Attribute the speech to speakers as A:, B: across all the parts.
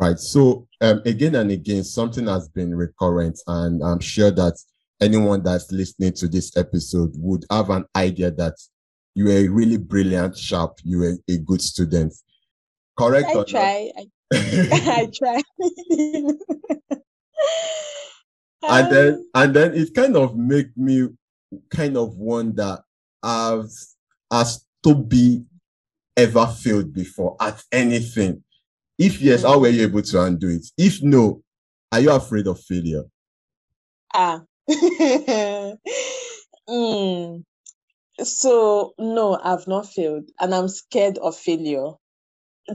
A: Right. So um, again and again, something has been recurrent, and I'm sure that anyone that's listening to this episode would have an idea that you were really brilliant, sharp, you were a good student. Correct?
B: I try. I, I try.
A: and then and then it kind of make me kind of wonder as as Toby ever failed before at anything if yes, how were you able to undo it? If no, are you afraid of failure?
B: Ah. mm. So, no, I've not failed, and I'm scared of failure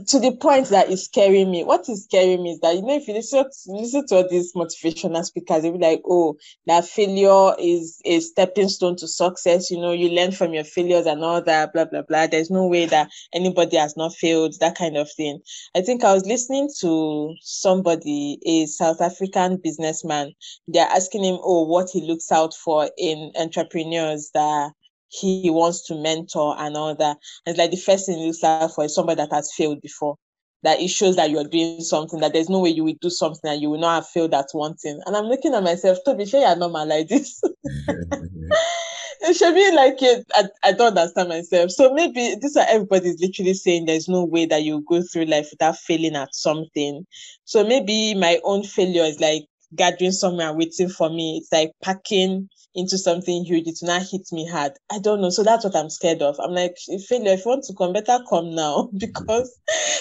B: to the point that is scaring me. What is scaring me is that you know, if you listen to, listen to all these motivational speakers, they'll be like, "Oh, that failure is a stepping stone to success." You know, you learn from your failures and all that. Blah blah blah. There's no way that anybody has not failed. That kind of thing. I think I was listening to somebody, a South African businessman. They're asking him, "Oh, what he looks out for in entrepreneurs that." He wants to mentor and all that. And it's like the first thing you start for is somebody that has failed before. That it shows that you're doing something, that there's no way you will do something and you will not have failed at one thing. And I'm looking at myself, to be sure you're normal like this. it should be like it. I, I don't understand myself. So maybe this is everybody's literally saying there's no way that you go through life without failing at something. So maybe my own failure is like gathering somewhere waiting for me. It's like packing into something huge, it will not hit me hard. I don't know. So that's what I'm scared of. I'm like, failure, if you want to come, better come now because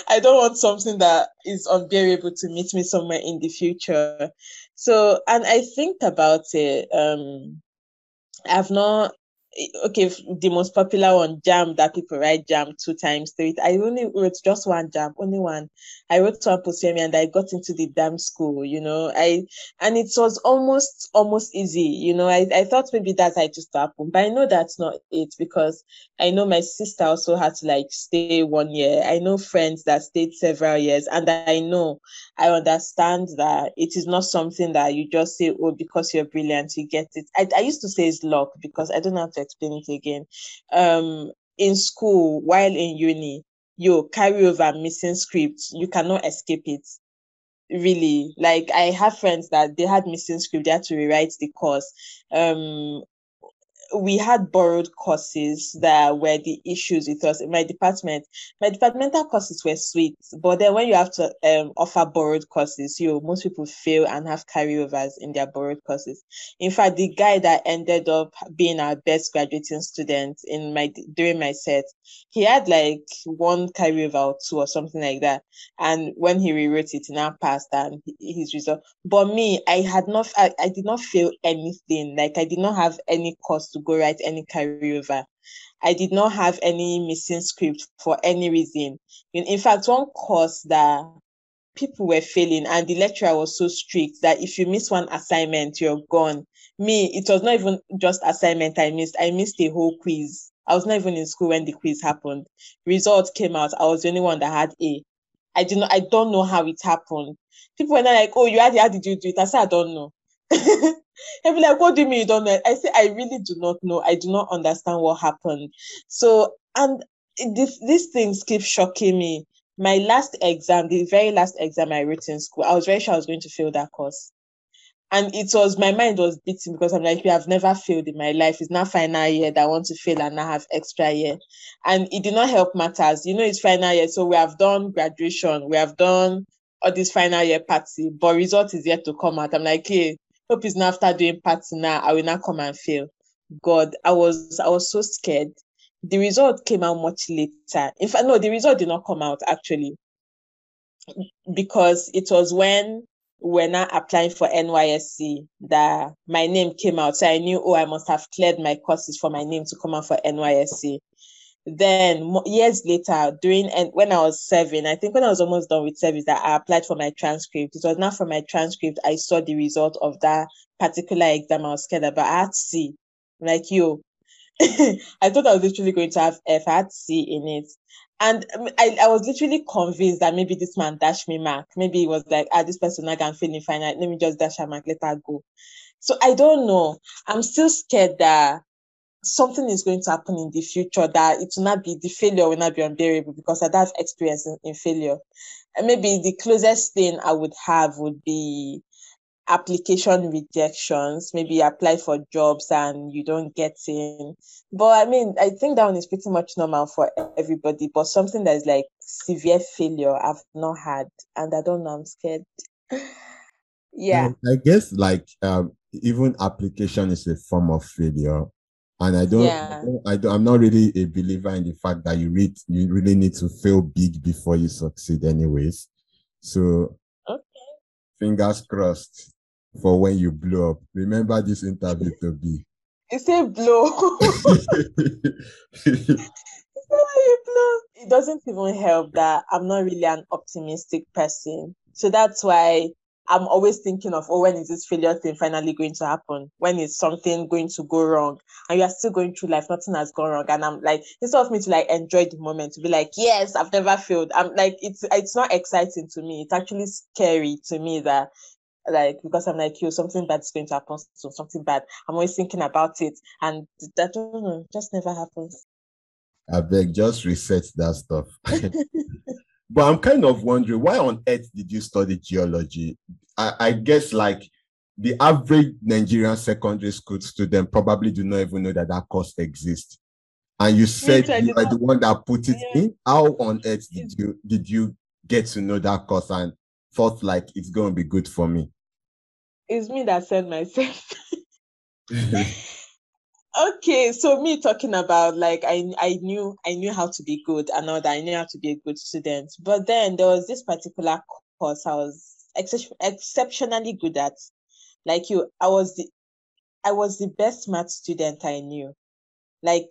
B: I don't want something that is unbearable to meet me somewhere in the future. So, and I think about it. Um, I've not okay, the most popular one, JAMB that people write JAMB two times, three. I only wrote just one JAMB, only one. I wrote one poem and I got into the damn school, you know. I and it was almost almost easy, you know. I, I thought maybe that I just happen, but I know that's not it because I know my sister also had to like stay one year. I know friends that stayed several years, and I know I understand that it is not something that you just say, oh, because you're brilliant, you get it. I, I used to say it's luck because I don't have to explain it again. Um, in school, while in uni, you carry over missing scripts, you cannot escape it. Really, like I have friends that they had missing script, they had to rewrite the course. Um, we had borrowed courses that were the issues with us in my department. My departmental courses were sweet, but then when you have to um, offer borrowed courses, you most people fail and have carryovers in their borrowed courses. In fact, the guy that ended up being our best graduating student in my during my set, he had like one carryover or two or something like that. And when he rewrote it, he now passed and his result. But me, I had not, I, I did not fail anything. Like I did not have any course to go write any carryover. I did not have any missing script for any reason. In, in fact, one course that people were failing and the lecturer was so strict that if you miss one assignment, you're gone. Me, it was not even just assignment I missed. I missed a whole quiz. I was not even in school when the quiz happened. Results came out. I was the only one that had A. I did not I don't know how it happened. People were not like, oh, you had it, how did you do it? I said, I don't know. Be like, what do you mean you don't know? I say, I really do not know. I do not understand what happened. So, and this, these things keep shocking me. My last exam, the very last exam I wrote in school, I was very sure I was going to fail that course. And it was, my mind was beating because I'm like, we have never failed in my life. It's not final year that I want to fail and now have extra year. And it did not help matters. You know, it's final year. So we have done graduation. We have done all this final year party, but result is yet to come out. I'm like, hey, hope it's not after doing party now, I will not come and fail. God, I was I was so scared. The result came out much later. In fact, no, the result did not come out actually. Because it was when we're now applying for NYSC that my name came out. So I knew, oh, I must have cleared my courses for my name to come out for NYSC. Then years later, during and when I was seven, I think when I was almost done with service, that I applied for my transcript. It was not for my transcript. I saw the result of that particular exam I was scared about. I had C. Like you, I thought I was literally going to have F. I had C in it. And um, I, I was literally convinced that maybe this man dashed me mark. Maybe it was like, ah, this person I can feel in final. Let me just dash her mark, let her go. So I don't know. I'm still scared that something is going to happen in the future that it will not be the failure will not be unbearable because I have experience in, in failure. And maybe the closest thing I would have would be application rejections. Maybe apply for jobs and you don't get in. But I mean, I think that one is pretty much normal for everybody. But something that is like severe failure, I've not had, and I don't know. I'm scared. yeah.
A: I guess like um, even application is a form of failure. And I don't,
B: Yeah.
A: I don't, I I'm not really a believer in the fact that you read, you really need to fail big before you succeed, anyways. So
B: Okay.
A: fingers crossed for when you blow up. Remember this interview to be.
B: You say blow. it doesn't even help that I'm not really an optimistic person. So that's why I'm always thinking of, oh, when is this failure thing finally going to happen? When is something going to go wrong? And you are still going through life, nothing has gone wrong. And I'm like, instead of me to like enjoy the moment, to be like, yes, I've never failed. I'm like, it's it's not exciting to me. It's actually scary to me that like because I'm like you, something bad is going to happen, so something bad. I'm always thinking about it, and that know, just never happens.
A: I beg, just reset that stuff. but I'm kind of wondering why on earth did you study geology? I, I guess like the average Nigerian secondary school student probably do not even know that that course exists. And you said you are the one that put it
B: Yeah.
A: in. How on earth did you did you get to know that course and thought like it's going to be good for me?
B: It's me that said myself. okay, so me talking about like I I knew I knew how to be good and all that. I knew how to be a good student. But then there was this particular course I was excep- exceptionally good at. Like you, I was the I was the best math student I knew. Like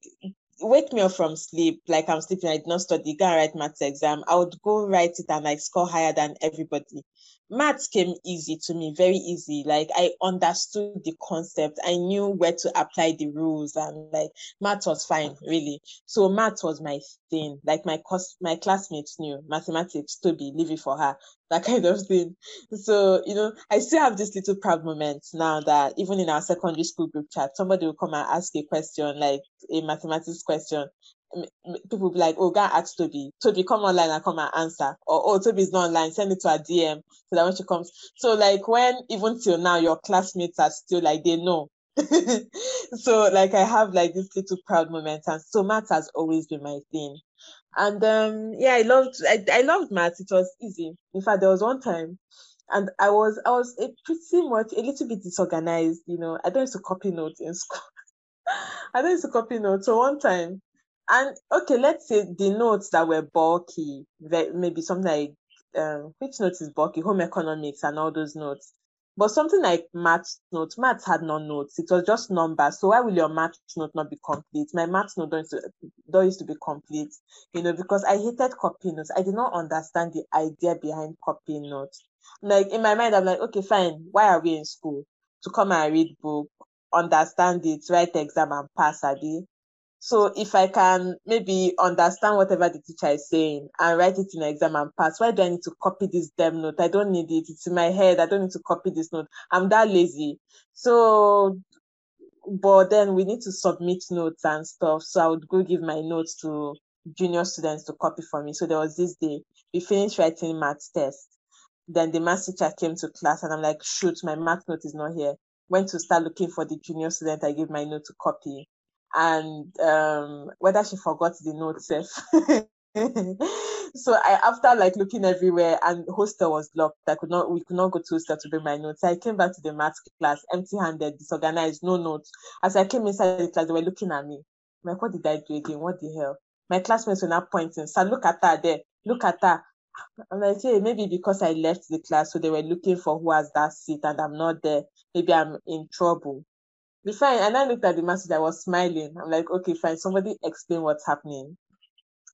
B: wake me up from sleep, like I'm sleeping, I did not study, go and write maths exam. I would go write it and like score higher than everybody. Maths came easy to me, very easy. Like I understood the concept. I knew where to apply the rules and like maths was fine, really. So maths was my thing. Like my cos my classmates knew mathematics, Toby, leave it for her, that kind of thing. So, you know, I still have this little proud moment now that even in our secondary school group chat, somebody will come and ask a question, like a mathematics question. People be like, oh, go ask Toby. Toby, come online and come and answer. Or, oh, Toby's not online, send it to her DM so that when she comes. So, like, when even till now, your classmates are still like, they know. so, like, I have like this little proud moment. And so, math has always been my thing. And um, yeah, I loved I, I loved math. It was easy. In fact, there was one time, and I was I was a pretty much a little bit disorganized. You know, I don't used to copy notes in school. I don't used to copy notes. So one time, and okay, let's say the notes that were bulky, ve- maybe something like um, which notes is bulky, home economics and all those notes. But something like math notes, maths had no notes. It was just numbers. So why will your math note not be complete? My math note don't used to, don't used to be complete you know, because I hated copying notes. I did not understand the idea behind copying notes. Like in my mind, I'm like, okay, fine. Why are we in school? To come and read book, understand it, write exam and pass, Abi. So if I can maybe understand whatever the teacher is saying and write it in an exam and pass, why do I need to copy this damn note? I don't need it. It's in my head. I don't need to copy this note. I'm that lazy. So but then we need to submit notes and stuff. So I would go give my notes to junior students to copy for me. So there was this day, we finished writing maths test. Then the maths teacher came to class and I'm like, shoot, my math note is not here. Went to start looking for the junior student I gave my note to copy. And um whether she forgot the note so I after like looking everywhere and hostel was locked. I could not we could not go to hostel to bring my notes. I came back to the math class empty handed, disorganized, no notes. As I came inside the class, they were looking at me. I'm like, what did I do again? What the hell? My classmates were now pointing. So look at her there. Look at her. I'm like, hey, maybe because I left the class, so they were looking for who has that seat and I'm not there. Maybe I'm in trouble. Be fine. And I looked at the message, I was smiling. I'm like, okay, fine. Somebody explain what's happening.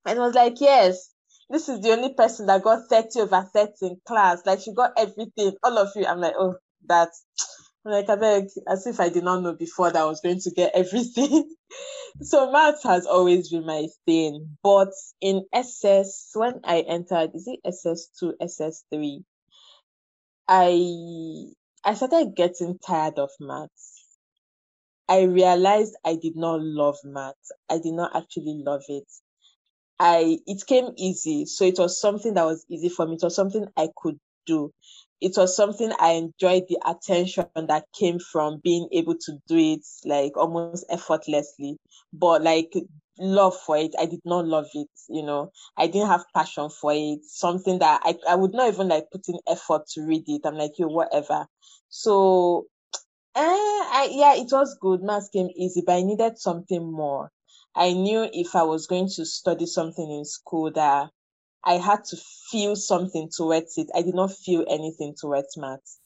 B: And I was like, yes, this is the only person that got 30 over 30 in class. Like she got everything, all of you. I'm like, oh, that's I'm like, I beg, as if I did not know before that I was going to get everything. so maths has always been my thing. But in SS, when I entered, is it SS2, SS3, I I started getting tired of maths. I realized I did not love maths. I did not actually love it. I it came easy. So it was something that was easy for me. It was something I could do. It was something I enjoyed the attention that came from being able to do it like almost effortlessly. But like love for it, I did not love it, you know. I didn't have passion for it. Something that I, I would not even like put in effort to read it. I'm like, you whatever. So eh, I yeah, it was good. Maths came easy, but I needed something more. I knew if I was going to study something in school that I had to feel something towards it. I did not feel anything towards maths.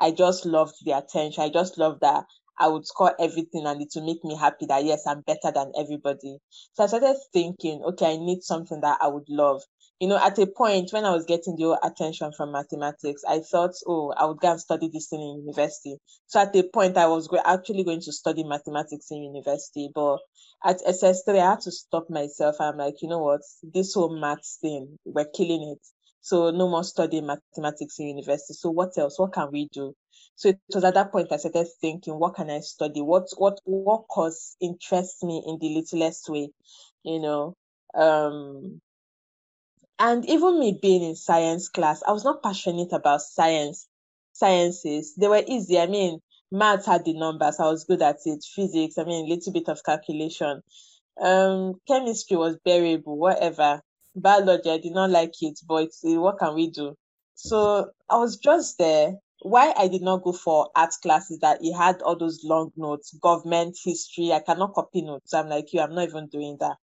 B: I just loved the attention. I just loved that I would score everything and it would make me happy that yes, I'm better than everybody. So I started thinking, okay, I need something that I would love. You know, at a point when I was getting the attention from mathematics, I thought, oh, I would go and study this thing in university. So at a point, I was actually going to study mathematics in university, but at SS3, I had to stop myself. I'm like, you know what, this whole maths thing, we're killing it. So no more studying mathematics in university. So what else? What can we do? So it was at that point I started thinking, what can I study? What what what course interests me in the littlest way? You know. Um and even me being in science class, I was not passionate about science, sciences. They were easy. I mean, maths had the numbers, I was good at it. Physics, I mean, a little bit of calculation. Um, chemistry was bearable, whatever. Biology, I did not like it, but uh, what can we do? So I was just there. Why I did not go for art classes that it had all those long notes, government history. I cannot copy notes. I'm like you, I'm not even doing that.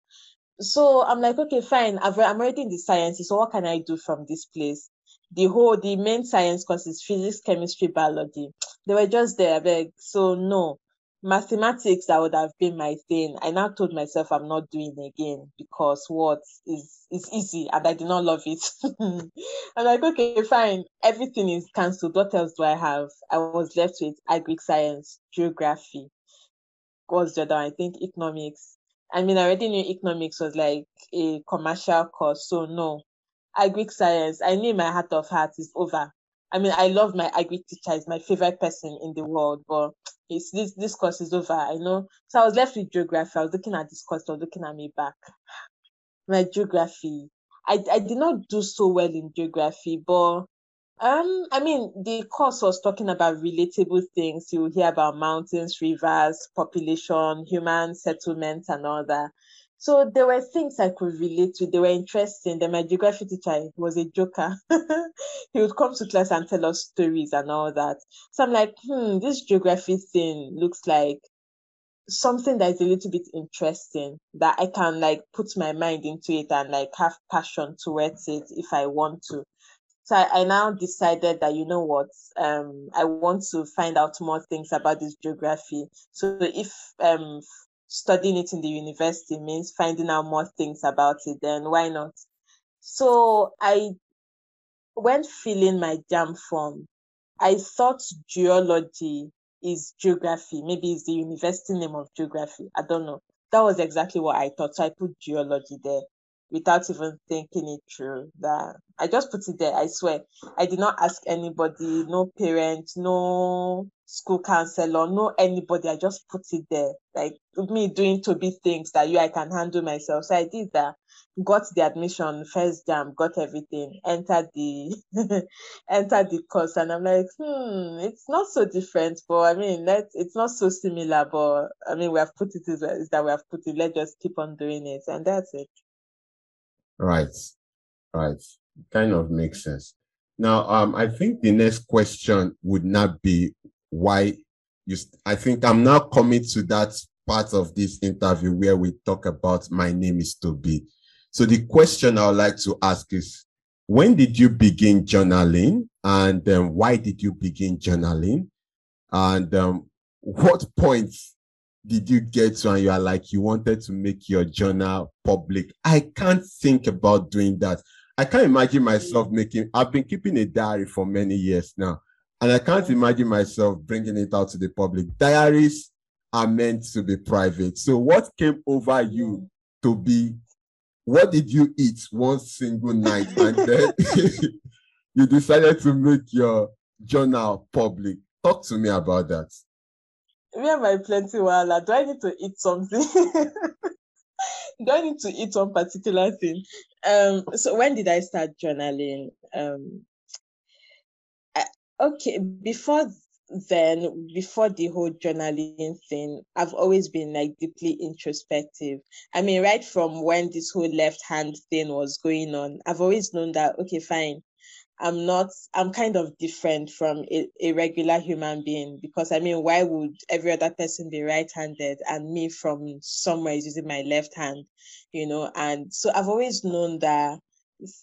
B: So I'm like, okay, fine. I've, I'm already in the sciences. So what can I do from this place? The whole, the main science courses, physics, chemistry, biology. They were just there. Like, so no, mathematics that would have been my thing. I now told myself I'm not doing again because what is is easy and I did not love it. I'm like, okay, fine. Everything is cancelled. What else do I have? I was left with agric science, geography. What's the other? I think economics. I mean, I already knew economics was like a commercial course, so no. Agric science, I knew my heart of hearts is over. I mean, I love my agric teacher, is my favorite person in the world, but it's this this course is over. I know. So I was left with geography. I was looking at this course, I was looking at me back. My geography. I, I did not do so well in geography, but um, I mean, the course was talking about relatable things. You hear about mountains, rivers, population, human settlements, and all that. So there were things I could relate to. They were interesting. Then my geography teacher was a joker. he would come to class and tell us stories and all that. So I'm like, hmm, this geography thing looks like something that is a little bit interesting that I can like put my mind into it and like have passion towards it if I want to. So I, I now decided that you know what, um, I want to find out more things about this geography. So if um studying it in the university means finding out more things about it, then why not? So I when filling my JAMB form, I thought geology is geography. Maybe it's the university name of geography. I don't know. That was exactly what I thought. So I put geology there without even thinking it through. That I just put it there. I swear. I did not ask anybody, no parent, no school counselor, no anybody. I just put it there. Like me doing to be things that you I can handle myself. So I did that. Got the admission, first JAMB, got everything, entered the entered the course, and I'm like, hmm, it's not so different, but I mean, let it's not so similar, but I mean, we have put it is that we have put it. Let's just keep on doing it, and that's it.
A: Right, right. Kind of makes sense. Now, um, I think the next question would not be why you. St- I think I'm now coming to that part of this interview where we talk about my name is Toby. So the question I would like to ask is, when did you begin journaling, and um, why did you begin journaling, and um, what points did you get to and you are like you wanted to make your journal public? I can't think about doing that. I can't imagine myself mm. making i've been keeping a diary for many years now and i can't mm. imagine myself bringing it out to the public. Diaries are meant to be private. So what came over you mm. to be what did you eat one single night and then you decided to make your journal public? Talk to me about that
B: Me and my plenty wahala. Do I need to eat something? do I need to eat one particular thing? Um, so when did I start journaling? Um, I, okay, before then, before the whole journaling thing, I've always been like deeply introspective. I mean, right from when this whole left hand thing was going on, I've always known that, okay, fine, I'm not, I'm kind of different from a, a regular human being because I mean, why would every other person be right handed and me from somewhere is using my left hand, you know? And so I've always known that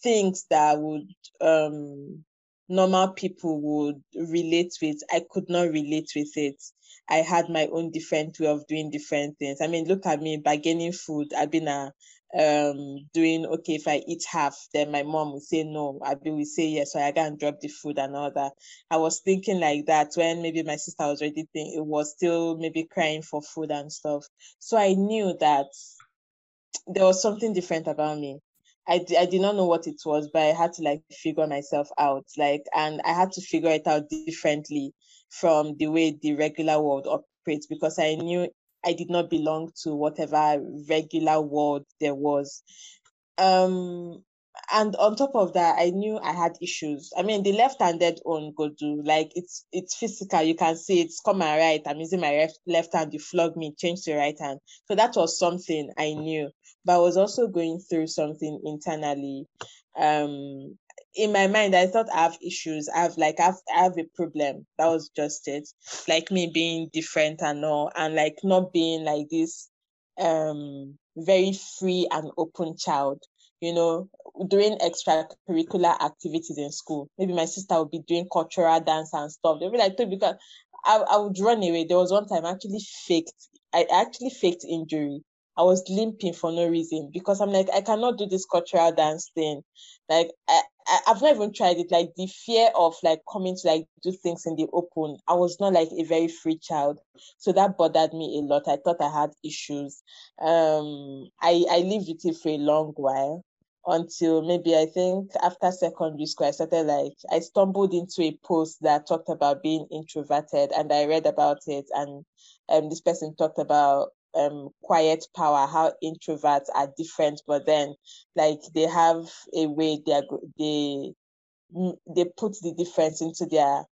B: things that would, um, normal people would relate with, I could not relate with it. I had my own different way of doing different things. I mean, look at me bargaining food. I've been a um doing okay if I eat half, then my mom would say no. I will say yes, so I can drop the food and all that. I was thinking like that when maybe my sister was already thinking it was still maybe crying for food and stuff. So I knew that there was something different about me. I, I did not know what it was, but I had to like figure myself out. Like, and I had to figure it out differently from the way the regular world operates because I knew I did not belong to whatever regular world there was. Um, and on top of that, I knew I had issues. I mean, the left-handed on go do like it's it's physical. You can see it's come and right. I'm using my left left hand. You flog me, change to right hand. So that was something I knew. But I was also going through something internally. Um, in my mind, I thought I have issues. I have like I have, I have a problem. That was just it. Like me being different and all, and like not being like this um very free and open child you know, doing extracurricular activities in school. Maybe my sister would be doing cultural dance and stuff. They'll be like, because I, I would run away. There was one time I actually faked, I actually faked injury. I was limping for no reason because I'm like, I cannot do this cultural dance thing. Like, I, I, I've not even tried it. Like, the fear of like coming to like do things in the open, I was not like a very free child. So that bothered me a lot. I thought I had issues. Um, I, I lived with it for a long while until maybe I think after secondary school, I started like I stumbled into a post that talked about being introverted, and I read about it, and um, this person talked about um quiet power, how introverts are different, but then like they have a way they are they they put the difference into their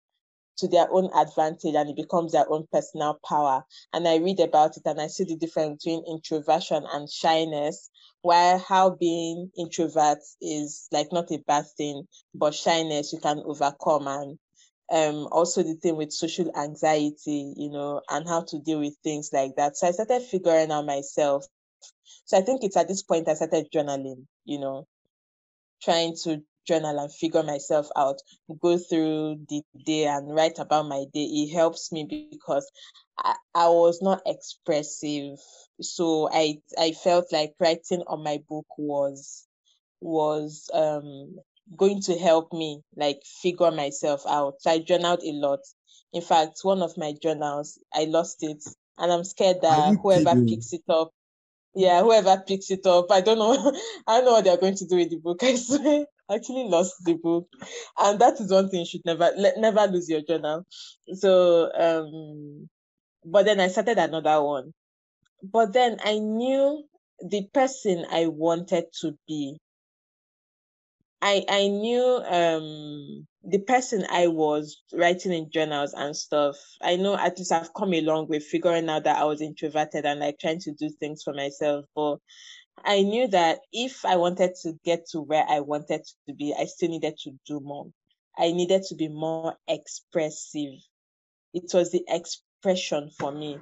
B: to their own advantage and it becomes their own personal power. And I read about it and I see the difference between introversion and shyness, while how being introvert is like not a bad thing, but shyness you can overcome and um also the thing with social anxiety, you know, and how to deal with things like that. So I started figuring out myself. So I think it's at this point I started journaling, you know, trying to journal and figure myself out, go through the day and write about my day. It helps me because I, I was not expressive. So I I felt like writing on my book was was um going to help me like figure myself out. So I journaled a lot. In fact, one of my journals, I lost it. And I'm scared that whoever kidding? picks it up, yeah, whoever picks it up, I don't know. I don't know what they're going to do with the book. I swear actually lost the book and that is one thing you should never let never lose your journal so um but then i started another one but then i knew the person i wanted to be i i knew um the person i was writing in journals and stuff i know at least i've come a long way figuring out that i was introverted and like trying to do things for myself but I knew that if I wanted to get to where I wanted to be, I still needed to do more. I needed to be more expressive. It was the expression for me.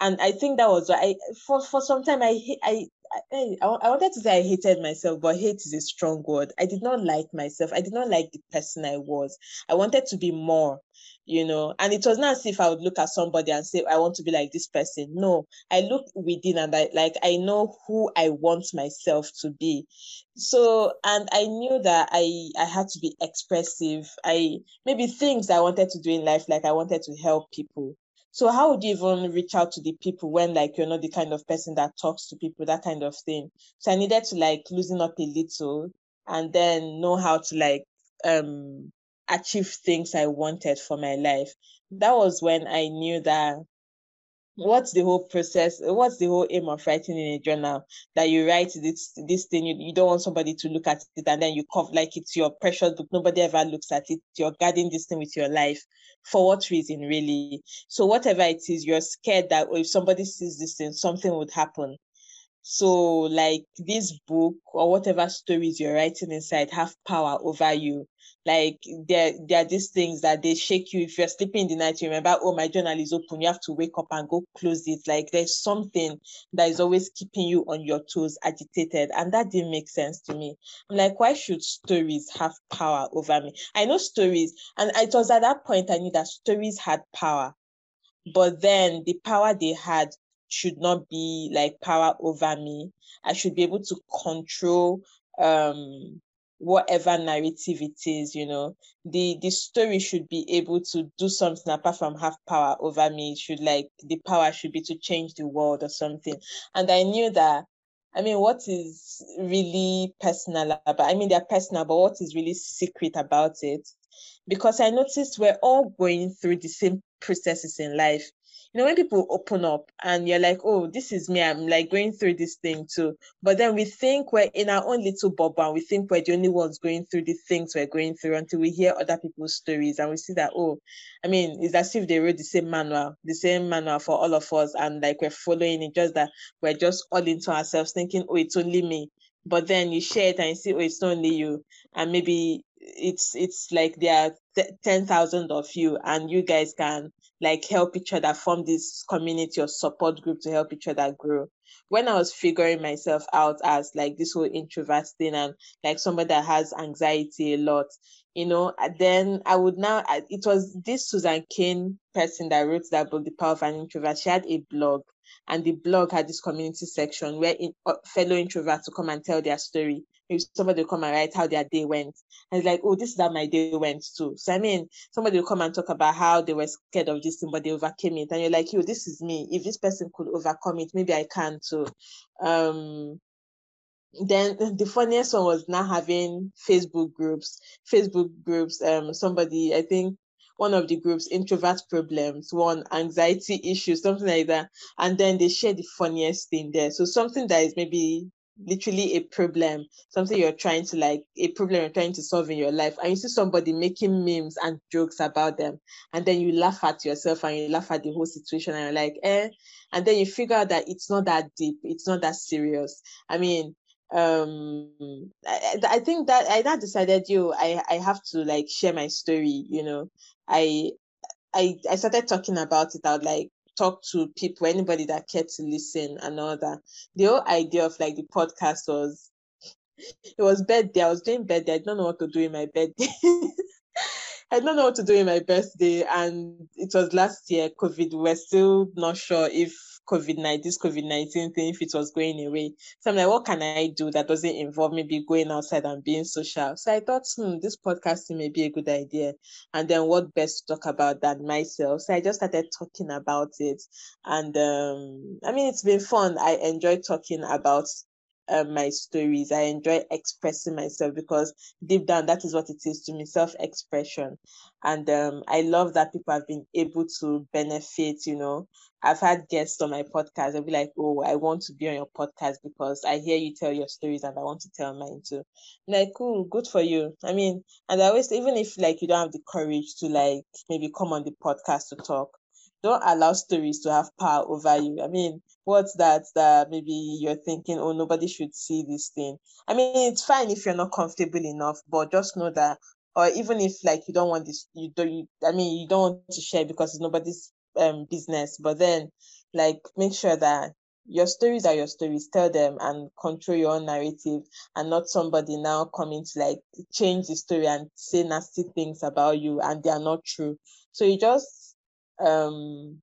B: And I think that was I for for some time I I I, I wanted to say I hated myself, but hate is a strong word. I did not like myself. I did not like the person I was. I wanted to be more you know and it was not as if i would look at somebody and say i want to be like this person no i look within and i like i know who i want myself to be so and i knew that i i had to be expressive i maybe things i wanted to do in life like i wanted to help people so how would you even reach out to the people when like you're not the kind of person that talks to people that kind of thing so i needed to like loosen up a little and then know how to like um achieve things I wanted for my life. That was when I knew that what's the whole process what's the whole aim of writing in a journal? That you write this this thing you, you don't want somebody to look at it and then you cover like it's your precious book. Nobody ever looks at it. You're guarding this thing with your life. For what reason really? So whatever it is you're scared that if somebody sees this thing something would happen so, like this book or whatever stories you're writing inside have power over you. Like there, there are these things that they shake you. If you're sleeping in the night, you remember, oh, my journal is open. You have to wake up and go close it. Like there's something that is always keeping you on your toes, agitated. And that didn't make sense to me. I'm like, why should stories have power over me? I know stories, and it was at that point I knew that stories had power. But then the power they had should not be like power over me. I should be able to control um whatever narrative it is, you know. The the story should be able to do something apart from have power over me. It should like the power should be to change the world or something. And I knew that I mean, what is really personal about I mean they're personal, but what is really secret about it? Because I noticed we're all going through the same processes in life you know when people open up and you're like oh this is me i'm like going through this thing too but then we think we're in our own little bubble and we think we're the only ones going through the things we're going through until we hear other people's stories and we see that oh i mean it's as if they wrote the same manual the same manual for all of us and like we're following it just that we're just all into ourselves thinking oh it's only me but then you share it and you see oh it's not only you and maybe it's it's like there are 10,000 of you and you guys can like help each other form this community or support group to help each other grow. When i was figuring myself out as like this whole introvert thing and like somebody that has anxiety a lot you know then i would now it was this susan cain person that wrote that book the power of an introvert. She had a blog and the blog had this community section where in, uh, fellow introverts to come and tell their story if somebody will come and write how their day went. And it's like, oh, this is how my day went too. So I mean, somebody will come and talk about how they were scared of this thing, but they overcame it. And you're like, yo, this is me. If this person could overcome it, maybe I can too. Um then the funniest one was now having Facebook groups. Facebook groups, um, somebody, I think one of the groups, introvert problems, one anxiety issues, something like that. And then they share the funniest thing there. So something that is maybe literally a problem, something you're trying to like, a problem you're trying to solve in your life, and you see somebody making memes and jokes about them, and then you laugh at yourself and you laugh at the whole situation, and you're like, eh, and then you figure out that it's not that deep, it's not that serious. I mean, um I, I think that i now decided you i i have to like share my story you know i i i started talking about it would like talk to people, anybody that cared to listen and all that. The whole idea of like the podcast was it was birthday. I was doing birthday. I don't know what to do in my birthday. I don't know what to do in my birthday. And it was last year, COVID. We're still not sure if COVID 19, this COVID 19 thing, if it was going away. So I'm like, what can I do that doesn't involve maybe going outside and being social? So I thought, hmm, this podcasting may be a good idea. And then what best to talk about than myself? So I just started talking about it. And um, I mean, it's been fun. I enjoy talking about um, my stories. I enjoy expressing myself because deep down, that is what it is to me self expression. And um, I love that people have been able to benefit. You know, I've had guests on my podcast. They'll be like, Oh, I want to be on your podcast because I hear you tell your stories and I want to tell mine too. I'm like, cool, good for you. I mean, and I always, even if like you don't have the courage to like maybe come on the podcast to talk, don't allow stories to have power over you. I mean, what's that that maybe you're thinking, oh, nobody should see this thing. I mean, it's fine if you're not comfortable enough, but just know that, or even if like you don't want this, you don't. You, I mean, you don't want to share because it's nobody's um business. But then, like, make sure that your stories are your stories. Tell them and control your own narrative, and not somebody now coming to like change the story and say nasty things about you, and they are not true. So you just um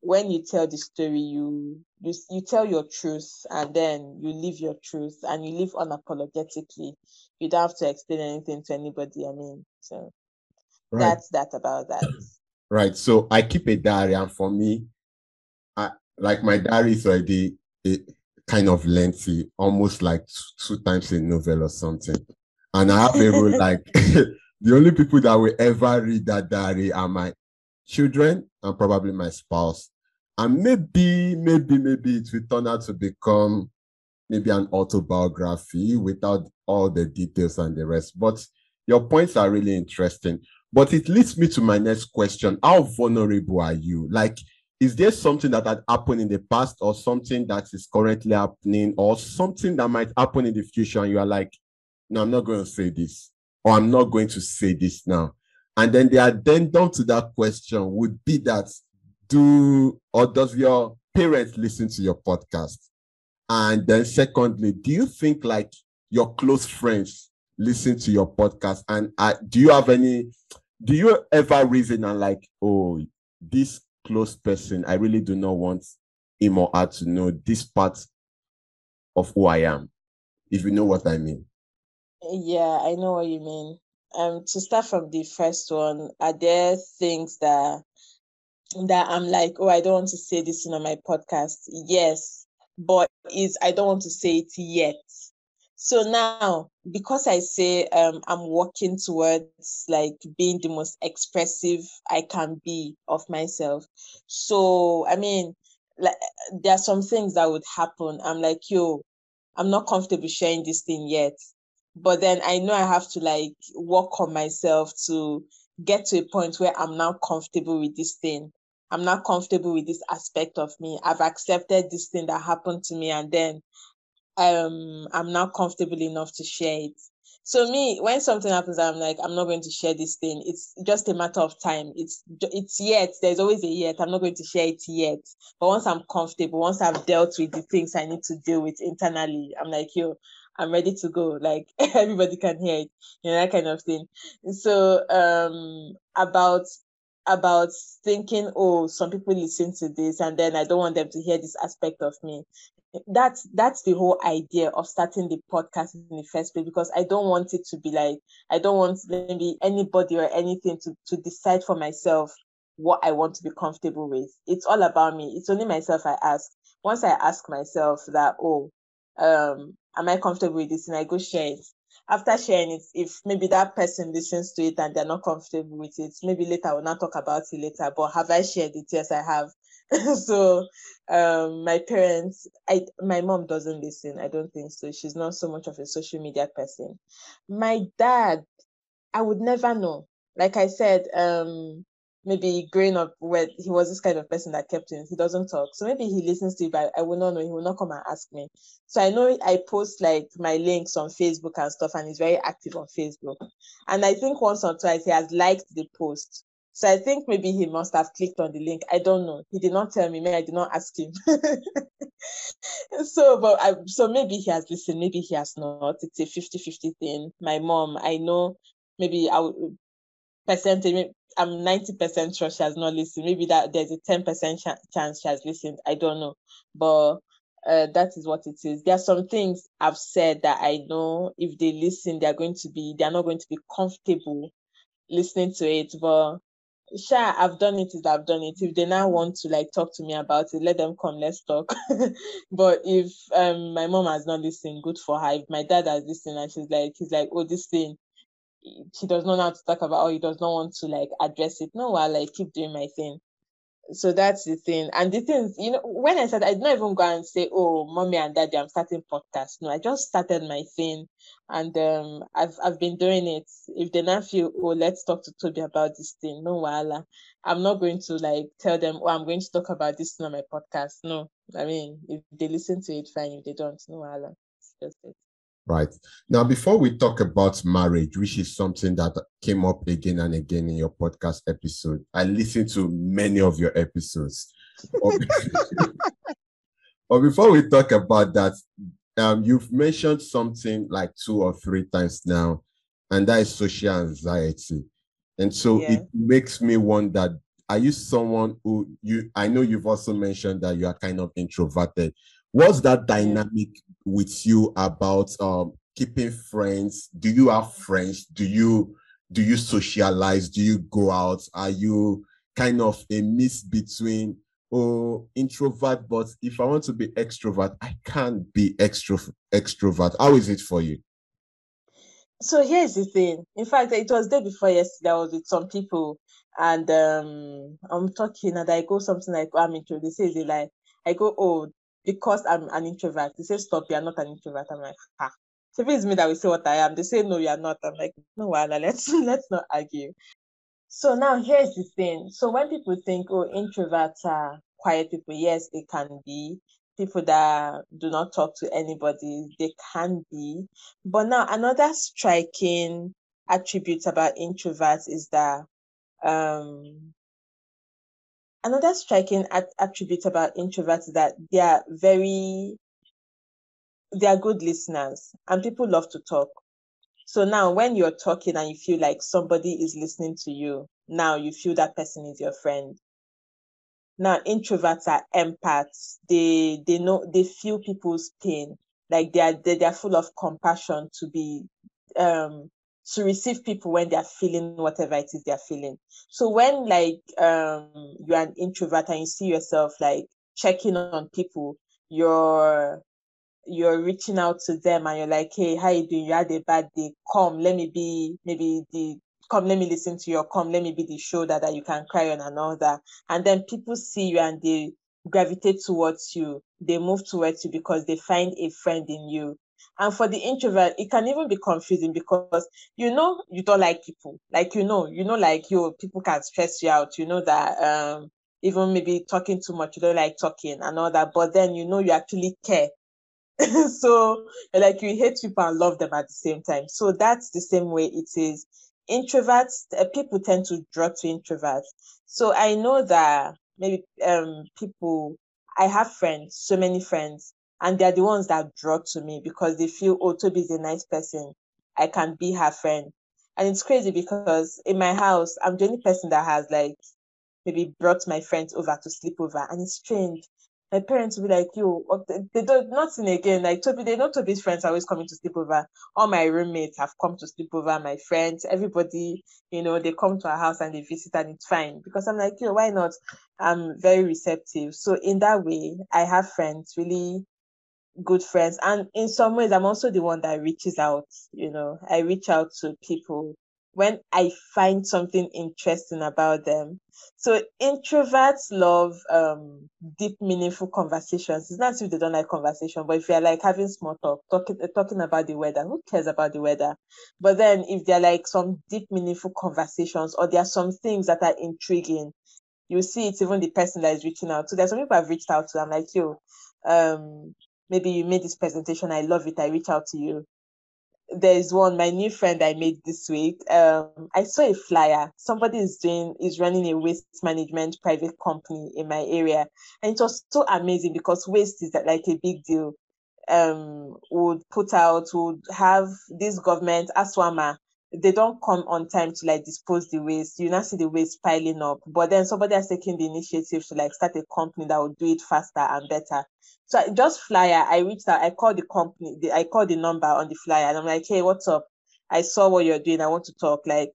B: when you tell the story you you you tell your truth and then you live your truth and you live unapologetically. You don't have to explain anything to anybody i mean so right. that's that about that.
A: Right so i keep a diary and for me i like my diary is already a, kind of lengthy almost like two times a novel or something. And i have a rule like the only people that will ever read that diary are my children and probably my spouse. and maybe, maybe, maybe it will turn out to become maybe an autobiography without all the details and the rest. But your points are really interesting. But it leads me to my next question. How vulnerable are you? Like, is there something that had happened in the past or something that is currently happening or something that might happen in the future and you are like no i'm not going to say this or i'm not going to say this now and then the addendum to that question would be that do or does your parents listen to your podcast and then secondly do you think like your close friends listen to your podcast and uh, do you have any do you ever reason and like oh this close person, I really do not want him or her to know this part of who I am, if you know what I mean.
B: Yeah, I know what you mean. Um, to start from the first one, are there things that that I'm like, oh, I don't want to say this on my podcast? Yes, but is I don't want to say it yet. So now, because I say um, I'm working towards like being the most expressive I can be of myself. So I mean, like there are some things that would happen. I'm like, yo, I'm not comfortable sharing this thing yet. But then I know I have to like work on myself to get to a point where I'm now comfortable with this thing. I'm not comfortable with this aspect of me. I've accepted this thing that happened to me, and then um I'm not comfortable enough to share it. So me, when something happens, I'm like, I'm not going to share this thing. It's just a matter of time. It's it's yet. There's always a yet. I'm not going to share it yet. But once I'm comfortable, once I've dealt with the things I need to deal with internally, I'm like, yo, I'm ready to go. Like everybody can hear it, you know, that kind of thing. So um about about thinking, oh, some people listen to this, and then I don't want them to hear this aspect of me that's that's the whole idea of starting the podcast in the first place because I don't want it to be like I don't want maybe anybody or anything to to decide for myself what I want to be comfortable with. It's all about me. It's only myself I ask. Once I ask myself that, oh, um, am I comfortable with this? And I go share it. After sharing it, if maybe that person listens to it and they're not comfortable with it, maybe later I will not talk about it later. But have I shared it? Yes, I have. so um my parents i my mom doesn't listen i don't think so she's not so much of a social media person my dad i would never know like i said um maybe growing up where he was this kind of person that kept him he doesn't talk so maybe he listens to it but i will not know he will not come and ask me so i know i post like my links on facebook and stuff and he's very active on facebook and i think once or twice he has liked the post so I think maybe he must have clicked on the link. I don't know. He did not tell me. Maybe I did not ask him. so, but I, so maybe he has listened. Maybe he has not. It's a 50-50 thing. My mom, I know maybe I percentage, I'm 90% sure she has not listened. Maybe that there's a 10% ch- chance she has listened. I don't know. But uh, that is what it is. There are some things I've said that I know if they listen, they're going to be, they're not going to be comfortable listening to it. But sure i've done it is i've done it if they now want to like talk to me about it let them come let's talk but if um my mom has not listened good for her if my dad has listened and she's like he's like oh this thing he does not know how to talk about or he does not want to like address it no while like keep doing my thing so that's the thing. And the things, you know, when I said I did not even go and say, Oh, mommy and daddy, I'm starting podcast. No, I just started my thing and um I've I've been doing it. If they not feel, oh, let's talk to Toby about this thing, no wala. I'm not going to like tell them, oh, I'm going to talk about this on my podcast. No. I mean, if they listen to it, fine. If they don't, no wala. It's just it.
A: Right. Now, before we talk about marriage, which is something that came up again and again in your podcast episode, I listened to many of your episodes. but before we talk about that, um, you've mentioned something like two or three times now, and that is social anxiety. And so yeah. it makes me wonder are you someone who you I know you've also mentioned that you are kind of introverted. What's that dynamic with you about um, keeping friends? Do you have friends? Do you do you socialize? Do you go out? Are you kind of a mix between oh introvert, but if I want to be extrovert, I can't be extro extrovert. How is it for you?
B: so here's the thing. In fact, it was day before yesterday. I was with some people, and um, I'm talking, and I go something like, "I'm introvert." They say, "Is like?" I go, "Oh, because I'm an introvert." They say, "Stop! You're not an introvert." I'm like, "Ha." So if it's me that will say what I am, they say, "No, you're not." I'm like, "No, well, let's let's not argue." So now here's the thing. So when people think, "Oh, introverts are quiet people," yes, they can be people that do not talk to anybody. They can be. But now another striking attribute about introverts is that um another striking at- attribute about introverts is that they are very they are good listeners and people love to talk. So now when you're talking and you feel like somebody is listening to you, now you feel that person is your friend. Now introverts are empaths. They they know they feel people's pain. Like they are they, they are full of compassion to be um to receive people when they are feeling whatever it is they're feeling. So when like um you're an introvert and you see yourself like checking on people, you're you're reaching out to them and you're like, hey, how you doing? You had a bad day. Come, let me be maybe the come, let me listen to your come, let me be the shoulder that you can cry on and all that. And then people see you and they gravitate towards you. They move towards you because they find a friend in you. And for the introvert, it can even be confusing because you know you don't like people. Like you know, you know, like you people can stress you out. You know that um even maybe talking too much, you don't like talking and all that. But then you know you actually care so like you hate people and love them at the same time so that's the same way it is introverts uh, people tend to draw to introverts so i know that maybe um people i have friends so many friends and they're the ones that draw to me because they feel oh toby is a nice person i can be her friend and it's crazy because in my house i'm the only person that has like maybe brought my friends over to sleep over and it's strange my parents will be like, yo, they don't nothing again. Like Toby, they know Toby's friends are always coming to sleep over. All my roommates have come to sleep over, my friends, everybody, you know, they come to our house and they visit and it's fine. Because I'm like, yo, why not? I'm very receptive. So in that way, I have friends, really good friends. And in some ways, I'm also the one that reaches out, you know, I reach out to people when I find something interesting about them. So introverts love um, deep, meaningful conversations. It's not if they don't like conversation, but if you're like having small talk, talking talking about the weather, who cares about the weather? But then if they're like some deep, meaningful conversations, or there are some things that are intriguing, you see it's even the person that is reaching out. So there's some people I've reached out to. I'm like, yo, um, maybe you made this presentation, I love it. I reach out to you there's one my new friend I made this week. Um, I saw a flyer. Somebody is doing is running a waste management private company in my area, and it was so amazing because waste is like a big deal. Um, would put out would have this government Aswama. They don't come on time to like dispose the waste. You now see the waste piling up, but then somebody has taken the initiative to like start a company that will do it faster and better. So I just flyer, I reached out, I called the company, the, I called the number on the flyer, and I'm like, hey, what's up? I saw what you're doing. I want to talk. Like,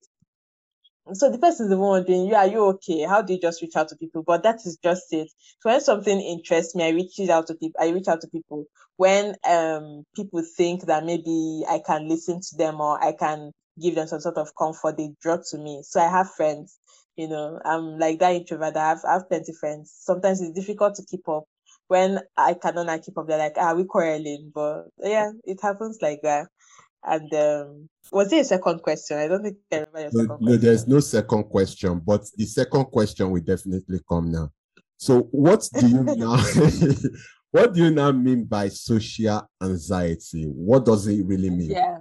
B: so the person is the one wondering, you are you okay? How do you just reach out to people? But that is just it. So when something interests me, I reach out to people. I reach out to people. When um people think that maybe I can listen to them or I can give them some sort of comfort, they draw to me. So I have friends. You know, I'm like that introvert. I have, I have plenty friends. Sometimes it's difficult to keep up when I cannot keep up, they're like, ah, we quarreling. But yeah, it happens like that. And um, was there a second question? I don't think I remember your
A: no,
B: second
A: no,
B: question.
A: there's no second question, but the second question will definitely come now. So, what do you now? what do you now mean by social anxiety? What does it really mean?
B: Yeah.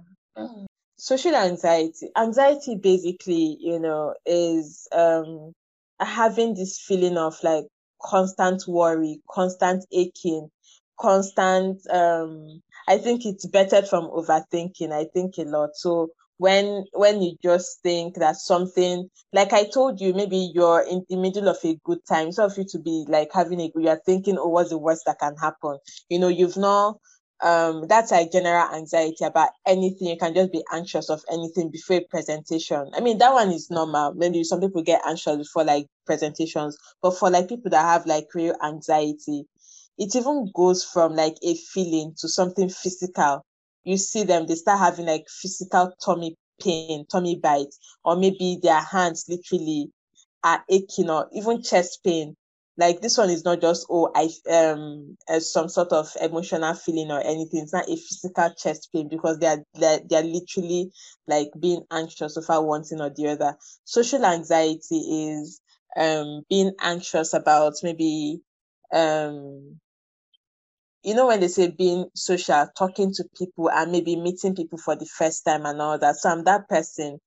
B: Social anxiety. Anxiety basically, you know, is um having this feeling of like constant worry, constant aching, constant um I think it's better from overthinking. I think a lot. So when when you just think that something like I told you, maybe you're in the middle of a good time, instead of you to be like having a you're thinking, oh, what's the worst that can happen? You know, you've not um that's like general anxiety about anything. You can just be anxious of anything before a presentation. I mean that one is normal. Maybe some people get anxious before like presentations. But for like people that have like real anxiety it even goes from like a feeling to something physical. You see them, they start having like physical tummy pain, tummy bites, or maybe their hands literally are aching, or even chest pain. Like this one is not just oh I um as some sort of emotional feeling or anything. It's not a physical chest pain because they are they're, they're literally like being anxious over one thing or the other. Social anxiety is um being anxious about maybe um you know when they say being social talking to people and maybe meeting people for the first time and all that so i'm that person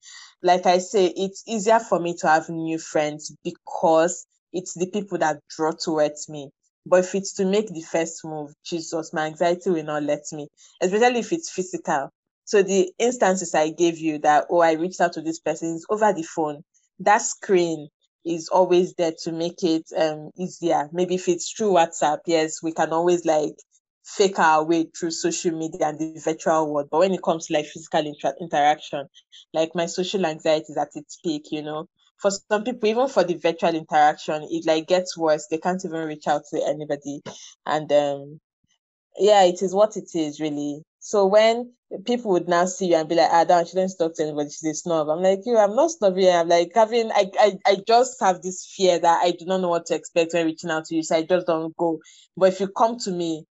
B: like i say it's easier for me to have new friends because it's the people that draw towards me but if it's to make the first move jesus my anxiety will not let me especially if it's physical so the instances i gave you that oh i reached out to this person is over the phone that screen is always there to make it um easier. Maybe if it's through WhatsApp, yes, we can always like fake our way through social media and the virtual world. But when it comes to like physical inter- interaction, like my social anxiety is at its peak, you know. For some people, even for the virtual interaction, it like gets worse. They can't even reach out to anybody. And um yeah, it is what it is really. So when people would now see you and be like, ah, don't she doesn't talk to anybody, she's a snob. I'm like, you, I'm not snobby. I'm like having I, I I just have this fear that I do not know what to expect when reaching out to you. So I just don't go. But if you come to me,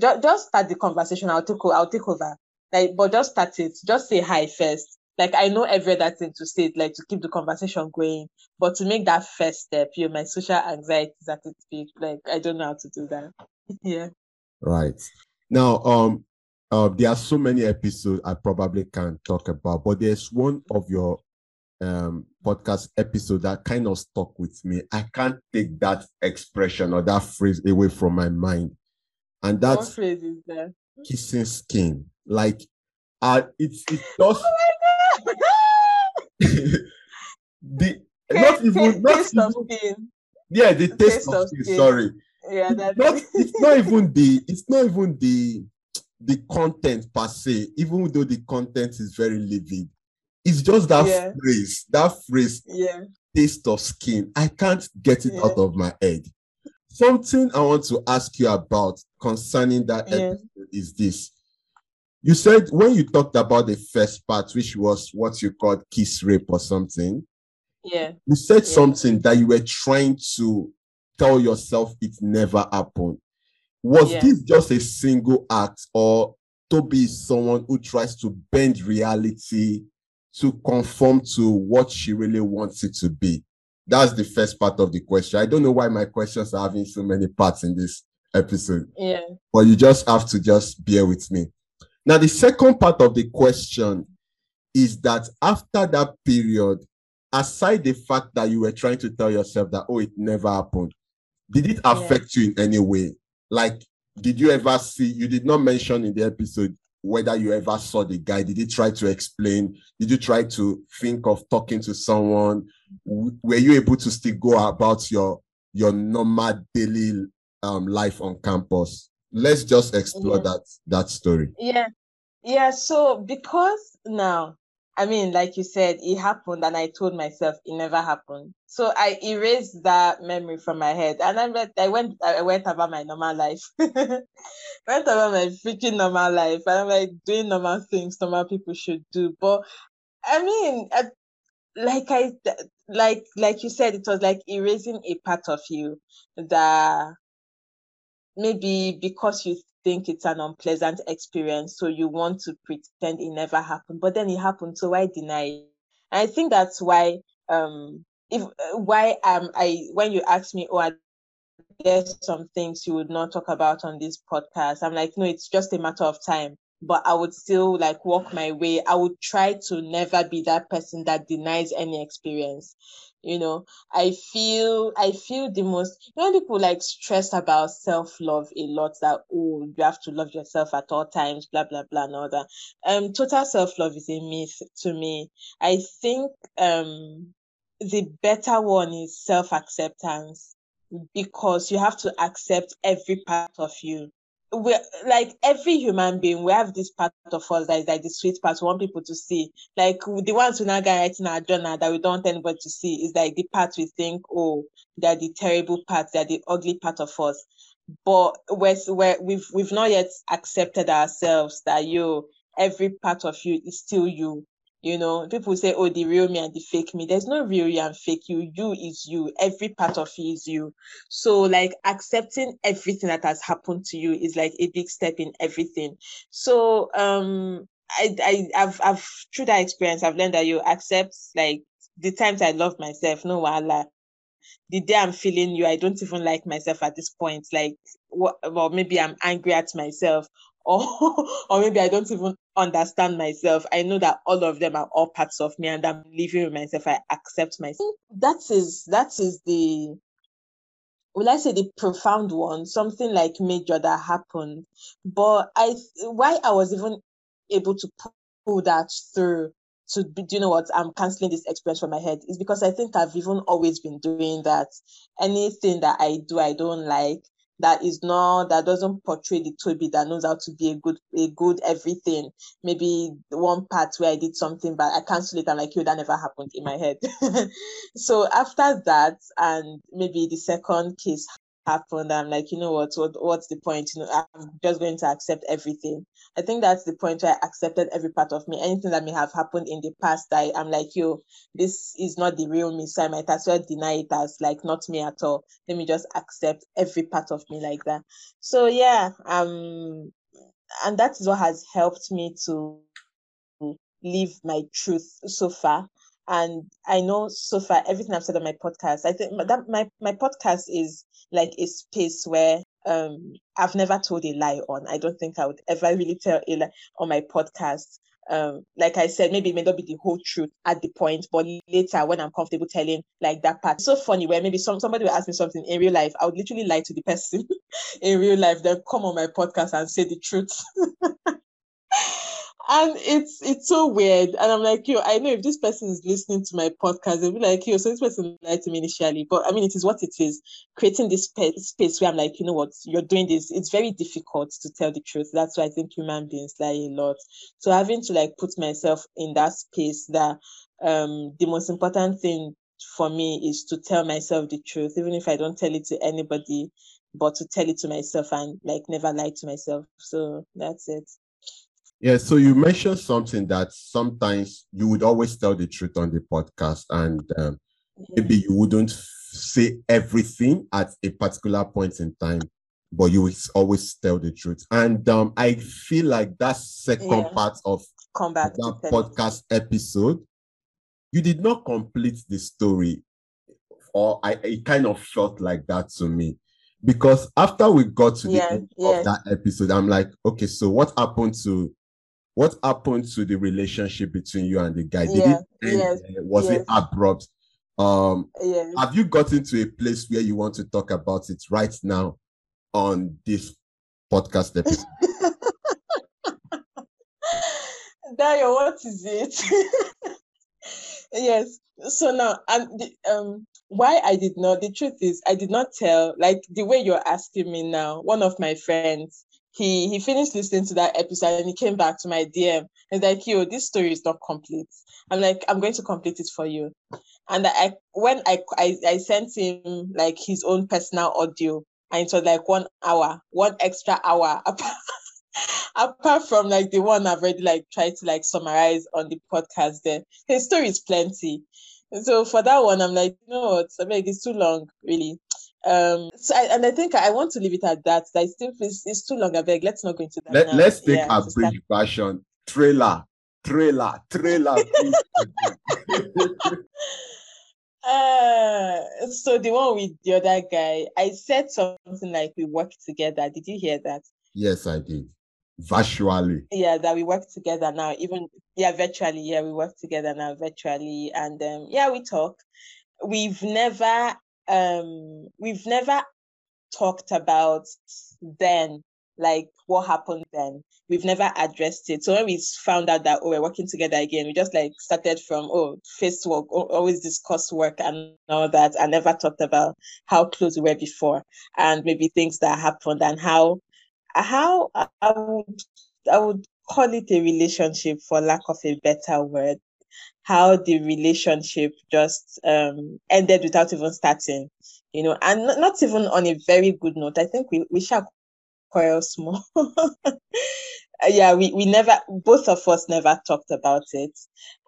B: just, just start the conversation. I'll take I'll take over. Like, but just start it. Just say hi first. Like I know every other thing to say, like to keep the conversation going. But to make that first step, you know, my social anxiety is at its peak. Like I don't know how to do that. yeah.
A: Right. Now, um, uh, there are so many episodes I probably can talk about, but there's one of your um podcast episode that kind of stuck with me. I can't take that expression or that phrase away from my mind. And
B: What phrase is there?
A: kissing skin. Like uh it's it just! the not
B: taste,
A: even not even
B: skin.
A: yeah, the taste
B: Taste
A: of skin,
B: skin.
A: sorry.
B: Yeah, that's
A: not it's not even the it's not even the the content per se, even though the content is very livid. It's just that
B: Yeah.
A: phrase, that phrase,
B: yeah.
A: taste of skin. I can't get it
B: Yeah.
A: out of my head. Something I want to ask you about concerning that
B: Yeah.
A: episode is this. You said when you talked about the first part, which was what you called kiss rape or something,
B: Yeah.
A: you said
B: Yeah.
A: something that you were trying to tell yourself it never happened. Was
B: Yeah.
A: this just a single act, or Toby is someone who tries to bend reality to conform to what she really wants it to be? That's the first part of the question. I don't know why my questions are having so many parts in this episode,
B: Yeah.
A: but you just have to just bear with me. Now, the second part of the question is that after that period, aside the fact that you were trying to tell yourself that, oh, it never happened, did it affect you in any way? Like, did you ever see, you did not mention in the episode whether you ever saw the guy. Did you try to explain? Did you try to think of talking to someone? Were you able to still go about your your normal daily um, life on campus? Let's just explore
B: Yeah.
A: that that story.
B: Yeah. Yeah. So because now, I mean, like you said, it happened and I told myself it never happened. So I erased that memory from my head and I went I went I went about my normal life. went about my freaking normal life. And I'm like doing normal things normal people should do. But I mean, uh, like I like like you said, it was like erasing a part of you that maybe because you think it's an unpleasant experience, so you want to pretend it never happened, but then it happened, so why deny it? And I think that's why um if uh, why um I when you ask me, oh, are there some things you would not talk about on this podcast? I'm like, no, it's just a matter of time. But I would still like walk my way. I would try to never be that person that denies any experience. You know, I feel I feel the most you know people like stress about self-love a lot that oh you have to love yourself at all times, blah blah blah and all that. Um total self-love is a myth to me. I think um the better one is self-acceptance because you have to accept every part of you. We like every human being, we have this part of us that is like the sweet part we want people to see. Like the ones we now get writing our journal that we don't want anybody to see is like the part we think, oh, they're the terrible part, they're the ugly part of us. But we're, we're, we've we've not yet accepted ourselves that you every part of you is still you. You know, people say, oh, the real me and the fake me. There's no real you and fake you. You is you. Every part of you is you. So, like, accepting everything that has happened to you is like a big step in everything. So, um, I, I, I've, I've through that experience, I've learned that you accept like the times I love myself, no wala. The day I'm feeling you, I don't even like myself at this point. Like, what, well, maybe I'm angry at myself, or or maybe I don't even understand myself. I know that all of them are all parts of me and I'm living with myself. I accept myself. That is that is the will I say the profound one, something like major that happened. But I why I was even able to pull that through to do you know what I'm canceling this experience from my head is because I think I've even always been doing that. Anything that I do I don't like that is not that doesn't portray the Toby that knows how to be a good a good everything. Maybe one part where I did something but I cancel it. I'm like, you that never happened in my head. so after that, and maybe the second case happened, I'm like, you know what, what what's the point? You know, I'm just going to accept everything. I think that's the point where I accepted every part of me. Anything that may have happened in the past, I, I'm like, yo, this is not the real me. So I might as well deny it as like not me at all. Let me just accept every part of me like that. So yeah, um and that is what has helped me to live my truth so far and I know so far everything I've said on my podcast. I think that my my podcast is like a space where um I've never told a lie on. I don't think I would ever really tell a lie on my podcast. Um, like I said, maybe it may not be the whole truth at the point, but later when I'm comfortable telling like that part. It's so funny where maybe some somebody will ask me something in real life, I would literally lie to the person in real life, then come on my podcast and say the truth. and it's it's so weird. And I'm like, yo, I know if this person is listening to my podcast, they'll be like, yo, so this person lied to me initially. But I mean, it is what it is. Creating this sp- space where I'm like, you know what, you're doing this. It's very difficult to tell the truth. That's why I think human beings lie a lot. So having to like put myself in that space that um the most important thing for me is to tell myself the truth, even if I don't tell it to anybody, but to tell it to myself and like never lie to myself. So that's it.
A: Yeah, so you mentioned something that sometimes you would always tell the truth on the podcast, and um, maybe you wouldn't say everything at a particular point in time, but you will always tell the truth. And um, I feel like that second yeah. part of that podcast episode, you did not complete the story, or I it kind of felt like that to me. Because after we got to the yeah, end yeah. of that episode, I'm like, okay, so what happened to what happened to the relationship between you and the guy? Did
B: yeah,
A: it end,
B: yes,
A: was
B: yes.
A: it abrupt? Um,
B: yes.
A: have you gotten to a place where you want to talk about it right now on this podcast episode?
B: Dayo, what is it? yes. So now, and the, um, why I did not. The truth is, I did not tell. Like the way you're asking me now. One of my friends, he he finished listening to that episode and he came back to my DM. He's like, "Yo, this story is not complete." I'm like, "I'm going to complete it for you." And I when I I, I sent him like his own personal audio, and it was like one hour, one extra hour. Apart from like the one I've already like tried to like summarize on the podcast, there his story is plenty. So for that one, I'm like, know what? I it's too long, really um so I, and i think i want to leave it at that. I still it's, it's too long i beg. Let's not go into that
A: Let,
B: now.
A: let's take yeah, a brief version trailer trailer trailer.
B: Uh so the one with the other guy i said something like we work together. Did you hear that?
A: Yes i did. Virtually.
B: Yeah that we work together now even yeah virtually. Yeah we work together now virtually. And um yeah we talk. We've never um we've never talked about then like what happened then. We've never addressed it. So when we found out that oh we're working together again we just like started from oh face work always discuss work and all that and never talked about how close we were before and maybe things that happened and how how i would i would call it a relationship for lack of a better word how the relationship just um, ended without even starting, you know, and not, not even on a very good note. I think we, we shall quarrel small. yeah, we, we never, both of us never talked about it.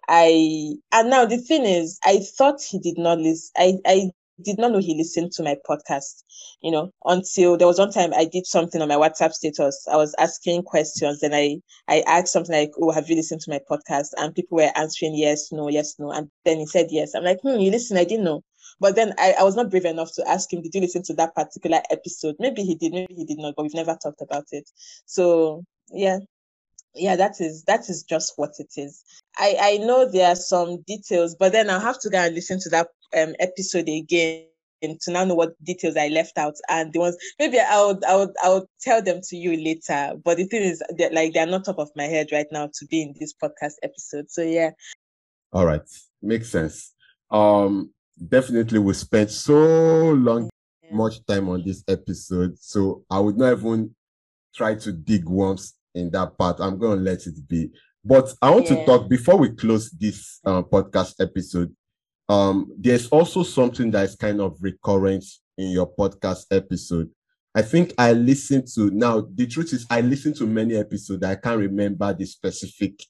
B: I, and now the thing is, I thought he did not listen. I, I did not know he listened to my podcast, you know, until there was one time I did something on my WhatsApp status. I was asking questions and I, I asked something like, Oh, have you listened to my podcast? And people were answering yes, no, yes, no. And then he said yes. I'm like, hmm, you listen, I didn't know. But then I, I was not brave enough to ask him, did you listen to that particular episode? Maybe he did, maybe he did not, but we've never talked about it. So yeah, yeah that is that is just what it is i i know there are some details but then i'll have to go and listen to that um, episode again to now know what details I left out and the ones maybe I would I would I would tell them to you later. But the thing is that like they're not top of my head right now to be in this podcast episode. So yeah.
A: All right. Makes sense. Um definitely we spent so long yeah. much time on this episode. So I would not even try to dig worms in that part. I'm gonna let it be. But I want yeah. to talk before we close this uh, podcast episode um, there's also something that is kind of recurrent in your podcast episode. I think I listened to now. The truth is, I listened to many episodes. I can't remember the specific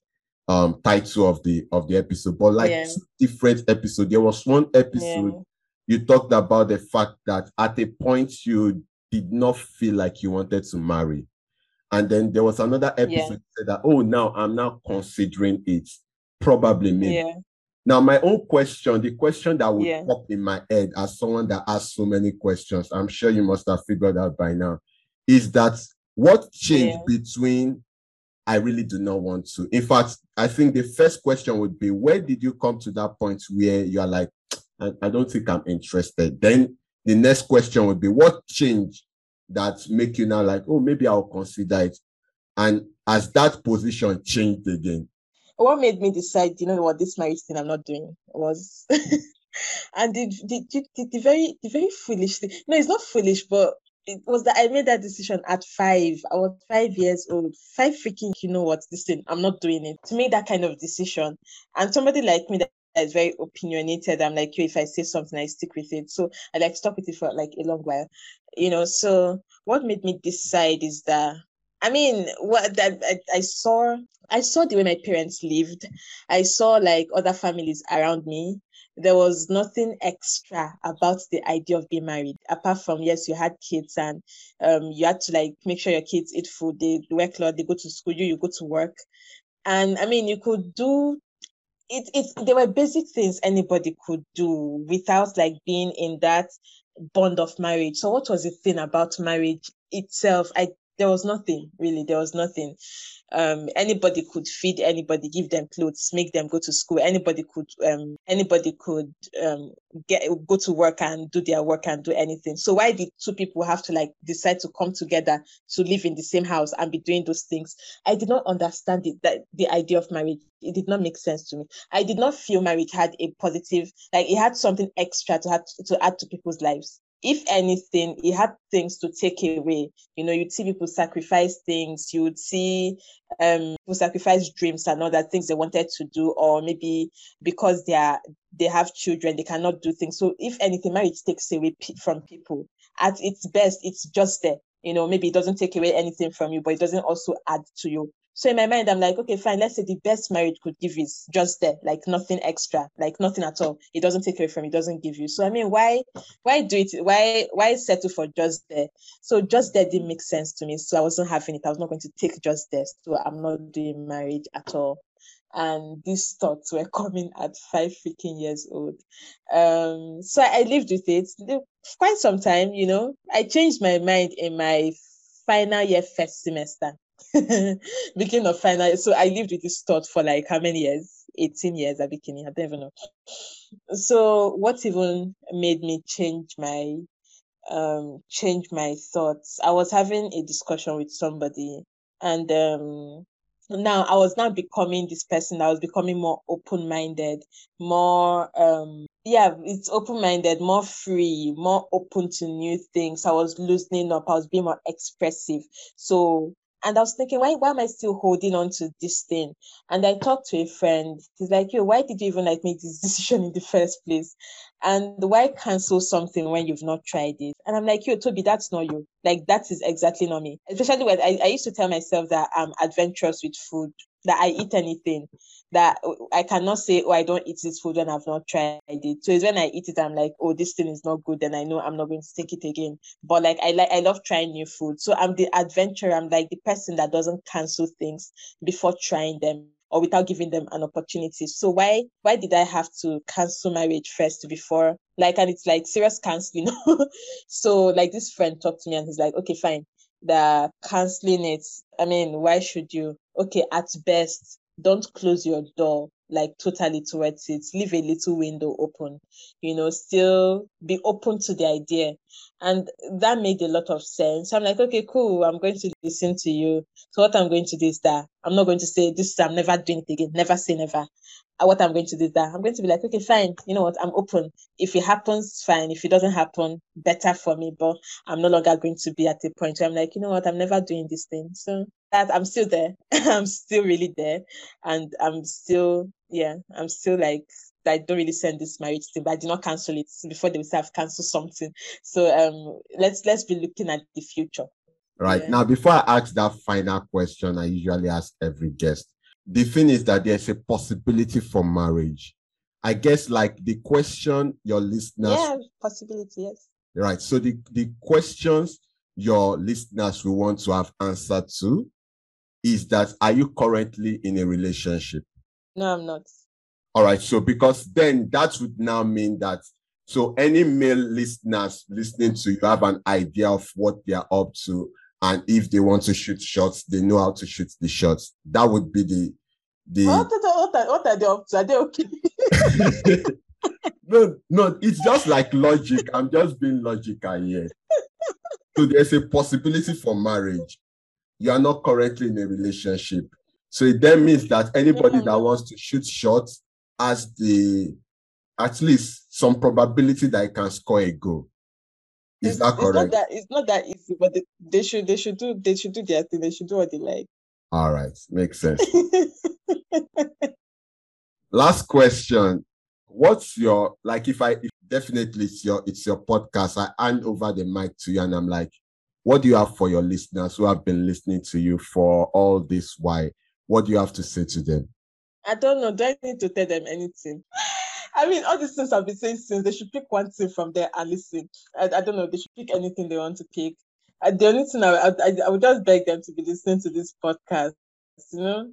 A: um title of the of the episode, but like yeah. different episodes. There was one episode yeah. you talked about the fact that at a point you did not feel like you wanted to marry, and then there was another episode yeah. that oh now I'm now considering it. Probably me. Now, my own question, the question that would yeah. pop in my head as someone that asks so many questions, I'm sure you must have figured out by now, is that what changed yeah. between I really do not want to? In fact, I think the first question would be where did you come to that point where you're like, I, I don't think I'm interested? Then the next question would be what changed that make you now like, oh, maybe I'll consider it? And as that position changed again,
B: what made me decide, you know what, this marriage thing I'm not doing was, and the, the, the, the very, the very foolish thing. No, it's not foolish, but it was that I made that decision at five. I was five years old. Five freaking, you know what, this thing, I'm not doing it. To make that kind of decision. And somebody like me that is very opinionated, I'm like, if I say something, I stick with it. So I like stuck with it for like a long while. You know, so what made me decide is that I mean, what that I, I saw I saw the way my parents lived. I saw like other families around me. There was nothing extra about the idea of being married, apart from yes, you had kids and um you had to like make sure your kids eat food, they wear clothes, they go to school, you you go to work. And I mean you could do it it there were basic things anybody could do without like being in that bond of marriage. So what was the thing about marriage itself? I there was nothing really. There was nothing. Um anybody could feed anybody give them clothes make them go to school. Anybody could um anybody could um get go to work and do their work and do anything. So why did two people have to like decide to come together to live in the same house and be doing those things? I did not understand it that the idea of marriage. It did not make sense to me. I did not feel marriage had a positive like it had something extra to to add to people's lives if anything, it had things to take away. You know, you'd see people sacrifice things, you would see um people sacrifice dreams and other things they wanted to do, or maybe because they are they have children, they cannot do things. So if anything, marriage takes away from people. At its best, it's just there. You know, maybe it doesn't take away anything from you, but it doesn't also add to you. So in my mind, I'm like, okay, fine. Let's say the best marriage could give is just there, like nothing extra, like nothing at all. It doesn't take away from, it doesn't give you. So I mean, why, why do it? Why, why settle for just there? So just there didn't make sense to me. So I wasn't having it. I was not going to take just there. So I'm not doing marriage at all. And these thoughts were coming at five freaking years old. Um, so I lived with it quite some time. You know, I changed my mind in my final year first semester beginning of final. So I lived with this thought for like how many years? 18 years at beginning. I don't even know. So what even made me change my um change my thoughts? I was having a discussion with somebody and um now I was now becoming this person. I was becoming more open-minded, more um yeah, it's open-minded, more free, more open to new things. I was loosening up. I was being more expressive. So And I was thinking, why, why am I still holding on to this thing? And I talked to a friend. He's like, yo, why did you even like make this decision in the first place? And why cancel something when you've not tried it? And I'm like, yo, Toby, that's not you. Like, that is exactly not me. Especially when I, I used to tell myself that I'm adventurous with food, that I eat anything that I cannot say, oh, I don't eat this food when I've not tried it. So it's when I eat it, I'm like, oh, this thing is not good, then I know I'm not going to take it again. But like I like I love trying new food. So I'm the adventurer. I'm like the person that doesn't cancel things before trying them or without giving them an opportunity. So why why did I have to cancel marriage first before like and it's like serious canceling. so like this friend talked to me and he's like, okay, fine. The canceling it. I mean, why should you? Okay, at best, don't close your door like totally towards it. Leave a little window open you know still be open to the idea. And that made a lot of sense. I'm like okay cool i'm going to listen to you. So what i'm going to do is that i'm not going to say this i'm never doing it again never say never what i'm going to do is that i'm going to be like okay fine you know what i'm open if it happens fine if it doesn't happen better for me but i'm no longer going to be at a point where i'm like you know what i'm never doing this thing so that I'm still there. I'm still really there. And I'm still, yeah, I'm still like, I don't really send this marriage thing, but I did not cancel it before they say I've canceled something. So um let's let's be looking at the future.
A: Right. Yeah. Now, before I ask that final question, I usually ask every guest. The thing is that there's a possibility for marriage. I guess like the question your listeners
B: Yeah, possibility, yes.
A: Right. So the, the questions your listeners will want to have answered to is that are you currently in a relationship?
B: No, I'm not.
A: All right. So because then that would now mean that so any male listeners listening to you have an idea of what they are up to, and if they want to shoot shots, they know how to shoot the shots. That would be the the.
B: What, what, are, what are they up to? Are they okay?
A: no, no, it's just like logic. I'm just being logical here. So there's a possibility for marriage you are not currently in a relationship. So it then means that anybody that mm-hmm. wants to shoot shots has the at least some probability that he can score a goal. Is that correct?
B: It's not that, it's not that easy, but they, they should they should do they should do their thing. They should do what they like.
A: All right, makes sense. Last question. What's your like if I if definitely it's your it's your podcast, I hand over the mic to you and I'm like, what do you have for your listeners who have been listening to you for all this while? What do you have to say to them?
B: I don't know. Do I need to tell them anything? I mean, all these things I've been saying since they should pick one thing from there and listen. I, I don't know. They should pick anything they want to pick. Uh, the only thing I, I, I would just beg them to be listening to this podcast. You know,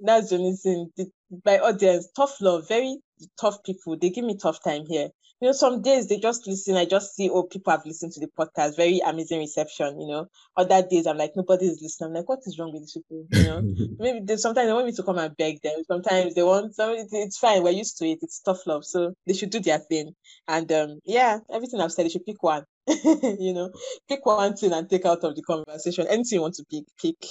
B: that's the only thing. The, my audience, tough love, very tough people. They give me tough time here you know, some days they just listen. I just see, oh, people have listened to the podcast. Very amazing reception, you know. Other days I'm like, nobody is listening. I'm like, what is wrong with these people? You know, maybe they, sometimes they want me to come and beg them. Sometimes they want, some, it's, it's fine. We're used to it. It's tough love. So they should do their thing. And um, yeah, everything I've said, they should pick one. you know, pick one thing and take out of the conversation. Anything you want to pick, pick.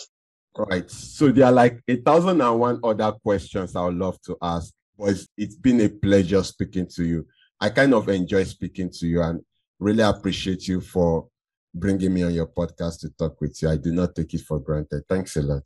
A: Right. So there are like a thousand and one other questions I would love to ask, but it's, it's been a pleasure speaking to you. I kind of enjoy speaking to you and really appreciate you for bringing me on your podcast to talk with you. I do not take it for granted. Thanks a lot.